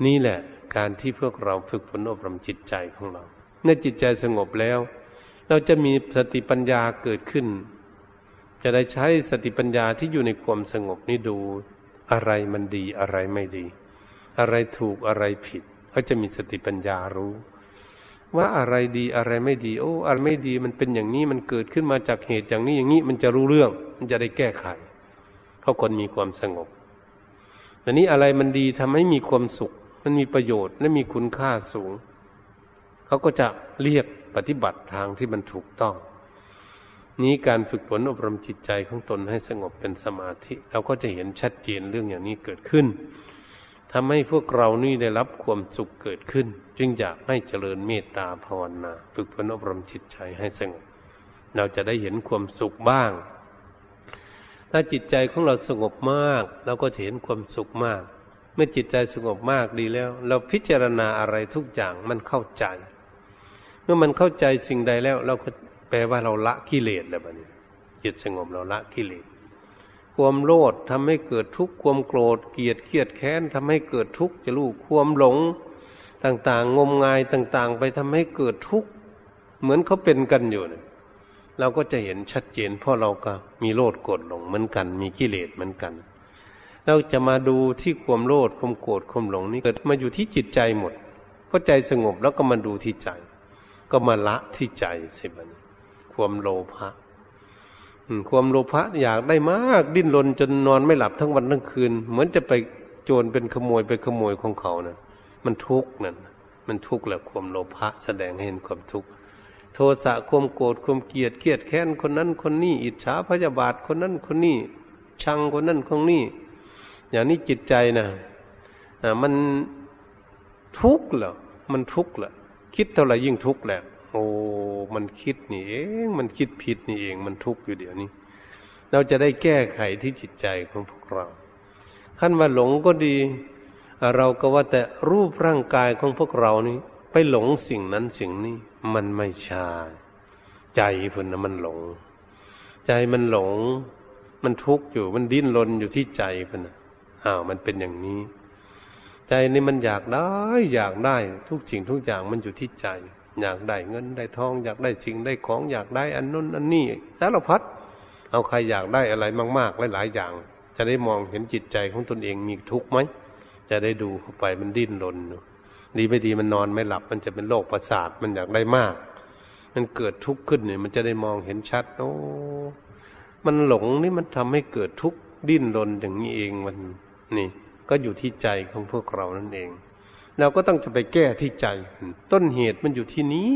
นี่แหละการที่พวกเราฝึกฝนอบรมจิตใจของเรา เมื่อจิตใจสงบแล้ว เราจะมีสติปัญญาเกิดขึ้น จะได้ใช้สติปัญญาที่อยู่ในความสงบนี้ดูอะไรมันดีอะไรไม่ดี อะไรถูกอะไรผิด ก็จะมีสติปัญญารู้ ว่าอะไรดีอะไรไม่ดี โอ้อะไรไม่ดีมันเป็นอย่างนี้มันเกิดขึ้นมาจากเหตุอย่างนี้อย่างนี้มันจะรู้เรื่อง มันจะได้แก้ไขเพราะคนมีความสงบแต่นี้อะไรมันดีทำให้มีความสุข มันมีประโยชน์และมีคุณค่าสูง เขาก็จะเรียกปฏิบัติทางที่มันถูกต้อง นี้การฝึกฝนอบรมจิตใจของตนให้สงบเป็นสมาธิ เราก็จะเห็นชัดเจนเรื่องอย่างนี้เกิดขึ้น ทำให้พวกเรานี่ได้รับความสุขเกิดขึ้น จึงอยากให้เจริญเมตตาภาวนาฝึกฝนอบรมจิตใจให้สงบเราจะได้เห็นความสุขบ้าง ถ้าจิตใจของเราสงบมาก เราก็จะเห็นความสุขมาก เมื่อจิตใจสงบมากดีแล้ว เราพิจารณาอะไรทุกอย่างมันเข้าใจ เมื่อมันเข้าใจสิ่งใดแล้ว เราก็แปลว่าเราละกิเลสแล้วบัดนี้จิตสงบเราละกิเลส ความโลภทำให้เกิดทุกข์ความโกรธเกลียดเครียดแค้นทำให้เกิดทุกข์จะรู้ความหลง ต่างๆ งมงายต่างๆ ไปทำให้เกิดทุกข์เหมือนเขาเป็นกันอยู่เนี่ยเราก็จะเห็นชัดเจนเพราะเราก็มีโลดโกรธหลงเหมือนกัน มีกิเลสเหมือนกันเราจะมาดูที่ความโลดความโกรธความหลงนี่เกิดมาอยู่ที่จิตใจหมดพอใจสงบแล้วก็มาดูที่ใจ ก็มาละที่ใจสิบันความโลภะ ความโลภะอยากได้มาก ดิ้นรนจนนอนไม่หลับทั้งวันทั้งคืน เหมือนจะไปโจรเป็นขโมยไปขโมยของเขานะมันทุกข์นั่นมันทุกข์แหละความโลภะแสดงให้เห็นความทุกข์โทสะความโกรธความเกลียดเกลียดแค้นคนนั้นคนนี้ อิจฉาพยาบาทคนนั้นคนนี้ ชังคนนั้นคนนี้ อย่างนี้จิตใจนะอ่ามันทุกข์เหรอมันทุกข์เหรอคิดเท่าไหร่ยิ่งทุกข์แหละ โอ้มันคิดนี่เองมันคิดผิดนี่เอง มันทุกข์อยู่เดี๋ยวนี้ เราจะได้แก้ไขที่จิตใจของพวกเราท่านว่าหลงก็ดี เราก็ว่าแต่รูปร่างกายของพวกเรานี่ไปหลงสิ่งนั้นสิ่งนี้ มันไม่ใช่ใจพุ่นนะมันหลง ใจมันหลง มันทุกข์อยู่มันดิ้นรนอยู่ที่ใจพุ่นนะอ้าวมันเป็นอย่างนี้ ใจนี่มันอยากได้ อยากได้ ทุกสิ่งทุกอย่างมันอยู่ที่ใจ อยากได้เงินได้ทองอยากได้สิ่งได้ของอยากได้อันนู้นอันนี้สารพัดเอาใครอยากได้อะไรมาก ๆ หลายๆอย่าง จะได้มองเห็นจิตใจของตนเองมีทุกข์ไหมจะได้ดูเข้าไปมันดิ้นรนดีไม่ดีมันนอนไม่หลับ มันจะเป็นโรคประสาทมันอยากได้มาก มันเกิดทุกข์ขึ้นเนี่ย มันจะได้มองเห็นชัดโอ้มันหลงนี่มันทำให้เกิดทุกข์ดิ้นรนอย่างนี้เองมันนี่ ก็อยู่ที่ใจของพวกเรานั่นเอง เราก็ต้องจะไปแก้ที่ใจ ต้นเหตุมันอยู่ที่นี้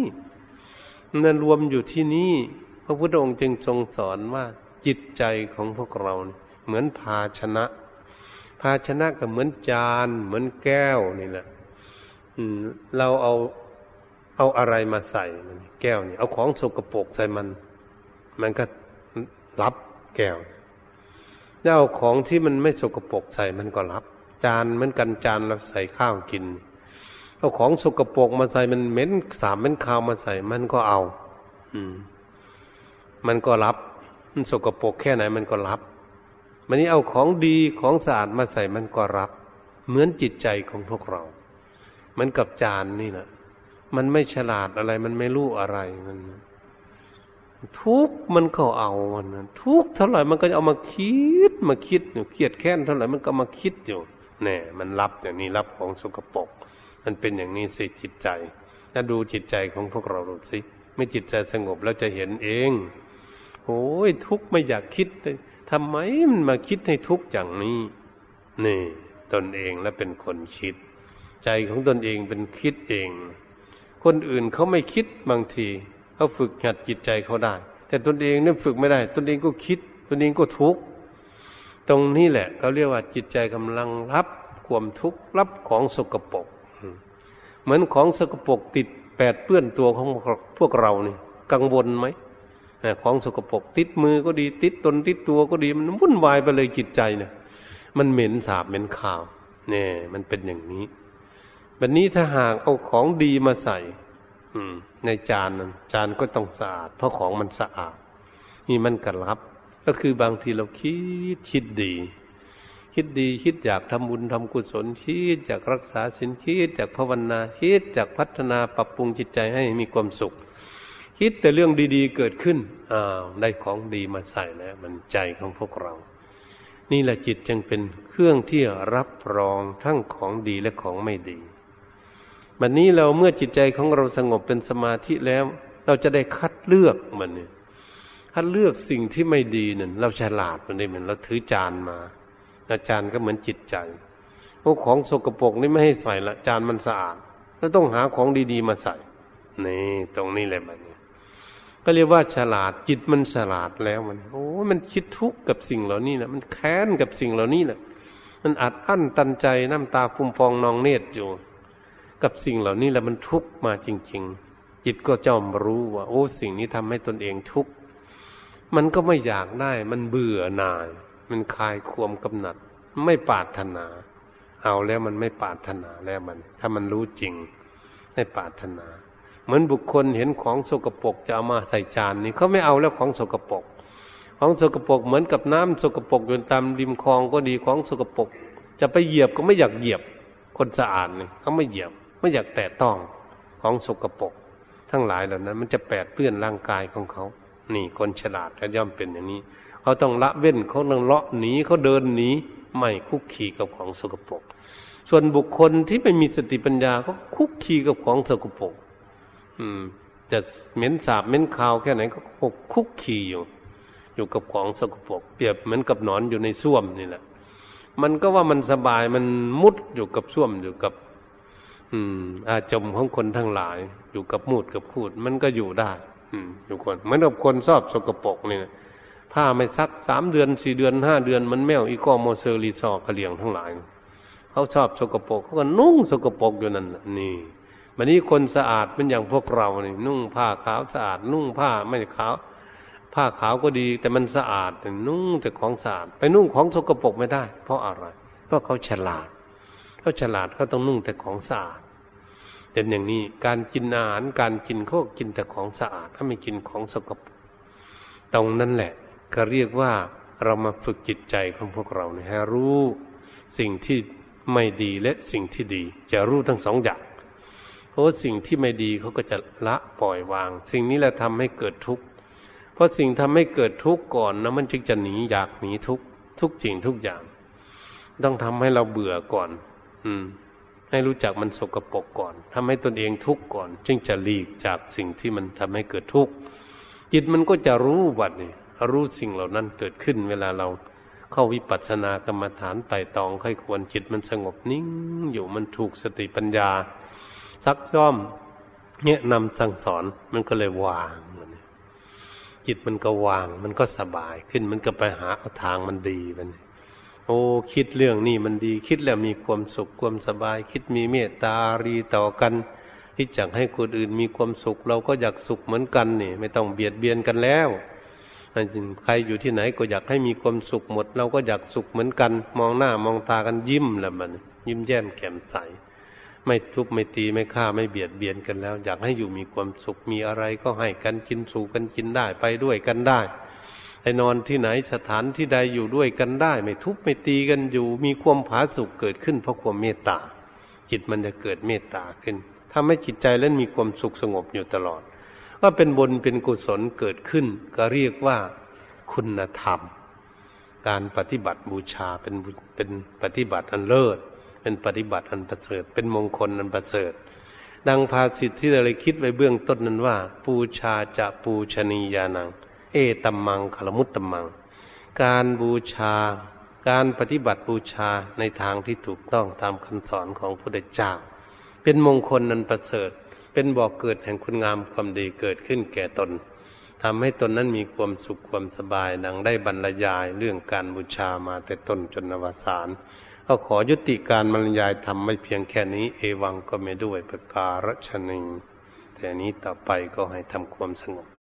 มันรวมอยู่ที่นี้พระพุทธองค์จึงทรงสอนว่าจิตใจของพวกเราเหมือนภาชนะ ภาชนะก็เหมือนจาน เหมือนแก้วนี่แหละเราเอาเอาอะไรมาใส่มันแก้วนี่เอาของสกปรกใส่มัน มันก็รับแก้วแล้วเอาของที่มันไม่สกปรกใส่มันก็รับ จานเหมือนกันจานเราใส่ข้าวกินเอาของสกปรกมาใส่มันเหม็นสามเหม็นข้าวมาใส่มันก็เอา อืม มันก็รับ มันสกปรกแค่ไหนมันก็รับ มันนี้เอาของดีของสะอาดมาใส่มันก็รับ เหมือนจิตใจของพวกเรา มันกับจานนี่แหละมันไม่ฉลาดอะไร มันไม่รู้อะไรมันทุกมันก็เอามันทุกเท่าไหร่มันก็จะเอามาคิดมาคิดอยู่เครียดแค้นเท่าไหร่มันก็มาคิดอยู่ แน่มันรับอย่างนี้รับของสกปรกมันเป็นอย่างนี้สิจิตใจ ถ้าดูจิตใจของพวกเราดูสิไม่จิตใจสงบแล้วจะเห็นเองโอ้ยทุกไม่อยากคิดเลยทำไมมันมาคิดให้ทุกอย่างนี้ นี่ ตนเองและเป็นคนคิด ใจของตนเองเป็นคิดเอง คนอื่นเขาไม่คิดบางทีเขาฝึกหัดจิตใจเขาได้ แต่ตนเองนี่ฝึกไม่ได้ ตนเองก็คิด ตนเองก็ทุกข์ ตรงนี้แหละเขาเรียกว่าจิตใจกำลังรับความทุกข์รับของสกปรกเหมือนของสกปรกติดแปดเปื้อนตัวของพวกเรานี่กังวลไหมของสกปรกติดมือก็ดีติดตนติดตัวก็ดีมันวุ่นวายไปเลยจิตใจเนี่ยมันเหม็นสาบเหม็นข่าวเนี่ยมันเป็นอย่างนี้แบบนี้ถ้าหากเอาของดีมาใส่ อืม ในจานนั้นจานก็ต้องสะอาด เพราะของมันสะอาด นี่มันกระลับ ก็คือบางทีเราคิดคิดดี คิดดีคิดอยากทำบุญทำกุศลคิดจากรักษาสินคิดจากภาวนาคิดจากพัฒนาปรับปรุงจิตใจให้มีความสุข คิดแต่เรื่องดีๆเกิดขึ้นอ้าวได้ของดีมาใส่แล้วมันใจของพวกเรา นี่แหละจิตจึงเป็นเครื่องที่รับรองทั้งของดีและของไม่ดีบัดนนี้เราเมื่อจิตใจของเราสงบเป็นสมาธิแล้ว เราจะได้คัดเลือกมันเนี่ย คัดเลือกสิ่งที่ไม่ดีเนั่นเราฉลาดมันได้เหมือนเราถือจานมาอาจารย์ก็เหมือนจิตใจพวกของสกปรกนี่ไม่ให้ใส่ละจานมันสะอาดก็ต้องหาของดีๆมาใส่นี่ตรงนี้แหละมันก็เรียกว่าฉลาดจิตมันฉลาดแล้วมันโอ้มันคิดทุกข์กับสิ่งเหล่านี้นะมันแค้นกับสิ่งเหล่านี้แหละมันอัดอั้นตันใจน้ำตาพุ่มพองนองเนตรอยู่ กับสิ่งเหล่านี้แหละมันทุกข์มาจริง ๆ จิตก็จอมรู้ว่า โอ้สิ่งนี้ทำให้ตนเองทุกข์ มันก็ไม่อยากได้ มันเบื่อหน่าย มันคลายความกำหนัด ไม่ปาถนา เอาแล้วมันไม่ปาถนาแล้วมัน ถ้ามันรู้จริงไม่ปาถนา เหมือนบุคคลเห็นของสกปรกจะเอามาใส่จานนี่เขาไม่เอาแล้วของสกปรกของสกปรกเหมือนกับน้ำสกปรกอยู่ตามริมคลองก็ดีของสกปรกจะไปเหยียบก็ไม่อยากเหยียบ คนสะอาดนี่เขาไม่เหยียบ ไม่อยากแตะต้องของสกปรกทั้งหลายเหล่านั้น มันจะแปดเปื้อนร่างกายของเขา นี่คนฉลาดก็ย่อมเป็นอย่างนี้ เขาต้องละเว้นเขาต้องเลาะหนีเขาเดินหนีไม่คุกคีกับของสกปรกส่วนบุคคลที่ไม่มีสติปัญญาก็คุกคีกับของสกปรกอืมจะเหม็นสาบเหม็นคาวแค่ไหนก็คุกคีอยู่ อยู่กับของสกปรกเปรียบเหมือนกับหนอนอยู่ในส้วมนี่แหละ มันก็ว่ามันสบายมันมุดอยู่กับส้วมอยู่กับ อืม อาจมของคนทั้งหลาย อยู่กับมูตรกับคูถ มันก็อยู่ได้ อืมอยู่คนเหมือนกับคนชอบสกปรกนี่ผ้าไม่ซักสามเดือนสี่เดือนห้าเดือน มันแม้วอีก้อมูเซอลีซอกะเหรี่ยงทั้งหลายเขาชอบสกปรกเขาก็นุ่งสกปรกอยู่นั่นนี่วันนี้คนสะอาดเป็นอย่างพวกเรานี่นุ่งผ้าขาวสะอาด นุ่งผ้าไม่ขาว ผ้าขาวก็ดี แต่มันสะอาดแต่นุ่งแต่ของสะอาด ไปนุ่งของสกปรกไม่ได้ เพราะอะไร เพราะเขาฉลาดเขาฉลาดเขาต้องนุ่งแต่ของสะอาด เป็นอย่างนี้การกินอาหารการกินเขากินแต่ของสะอาด ถ้าไม่กินของสกปรกตรงนั้นแหละ ก็เรียกว่าเรามาฝึกจิตใจของพวกเราเนี่ยให้รู้สิ่งที่ไม่ดีและสิ่งที่ดี จะรู้ทั้งสองอย่างเพราะสิ่งที่ไม่ดีเขาก็จะละปล่อยวาง สิ่งนี้แหละทำให้เกิดทุกข์เพราะสิ่งทำให้เกิดทุกข์ก่อนนะมันจึงจะหนีอยากหนีทุกข์ทุกจริงทุกอย่าง ต้องทำให้เราเบื่อก่อน อืม ให้รู้จักมันสกปรกก่อนทำให้ตนเองทุกข์ก่อน จึงจะหลีกจากสิ่งที่มันทำให้เกิดทุกข์จิตมันก็จะรู้วัดนี่รู้สิ่งเหล่านั้นเกิดขึ้น เวลาเราเข้าวิปัสสนากรรมฐานไต่ตองค่อยควรจิตมันสงบนิ่ง อยู่มันถูกสติปัญญา ซักซ้อมเนี่ยนำสั่งสอนมันก็เลยวางจิตมันก็วาง มันก็สบายขึ้นมันก็ไปหาเอาทางมันดีมัน โอ้คิดเรื่องนี้มันดี คิดแล้วมีความสุขความสบาย คิดมีเมตตารีต่อกันคิดจักให้คนอื่นมีความสุข เราก็อยากสุขเหมือนกันนี่ ไม่ต้องเบียดเบียนกันแล้วใครอยู่ที่ไหนก็อยากให้มีความสุขหมด เราก็อยากสุขเหมือนกัน มองหน้ามองตากันยิ้มแล้วมัน ยิ้มแย้มแจ่มใสไม่ทุบไม่ตีไม่ฆ่าไม่เบียดเบียนกันแล้ว อยากให้อยู่มีความสุขมีอะไรก็ให้กันกินสู่กันกินได้ไปด้วยกันได้ ไปนอนที่ไหนสถานที่ใดอยู่ด้วยกันได้ ไม่ทุบไม่ตีกันอยู่ มีความผาสุกเกิดขึ้นเพราะความเมตตา จิตมันจะเกิดเมตตาขึ้นทำให้จิตใจเล่นมีความสุขสงบอยู่ตลอดว่าเป็นบุญเป็นกุศลเกิดขึ้น ก็เรียกว่าคุณธรรม การปฏิบัติบูชาเป็นเป็นปฏิบัติอันเลิศ เป็นปฏิบัติอันประเสริฐ เป็นมงคลอันประเสริฐ ดังภาษิตที่เราเคิดไว้เบื้องต้นนั้นว่า ปูชาจะปูชนียานัง เอตัมมังคลมุตตัมมัง การบูชา การปฏิบัติบูชาในทางที่ถูกต้องตามคำสอนของพระพุทธเจ้า เป็นมงคลนันประเสริฐ เป็นบ่อกเกิดแห่งคุณงามความดีเกิดขึ้นแก่ตนทำให้ตนนั้นมีความสุขความสบายดังได้บรรยายเรื่องการบูชามาแต่ต้นจนอวสานก็ขอยุติการบรรยายทำไม่เพียงแค่นี้ เอวังก็ไม่ด้วยประการฉนิงแต่นี้ต่อไปก็ให้ทำความสงบ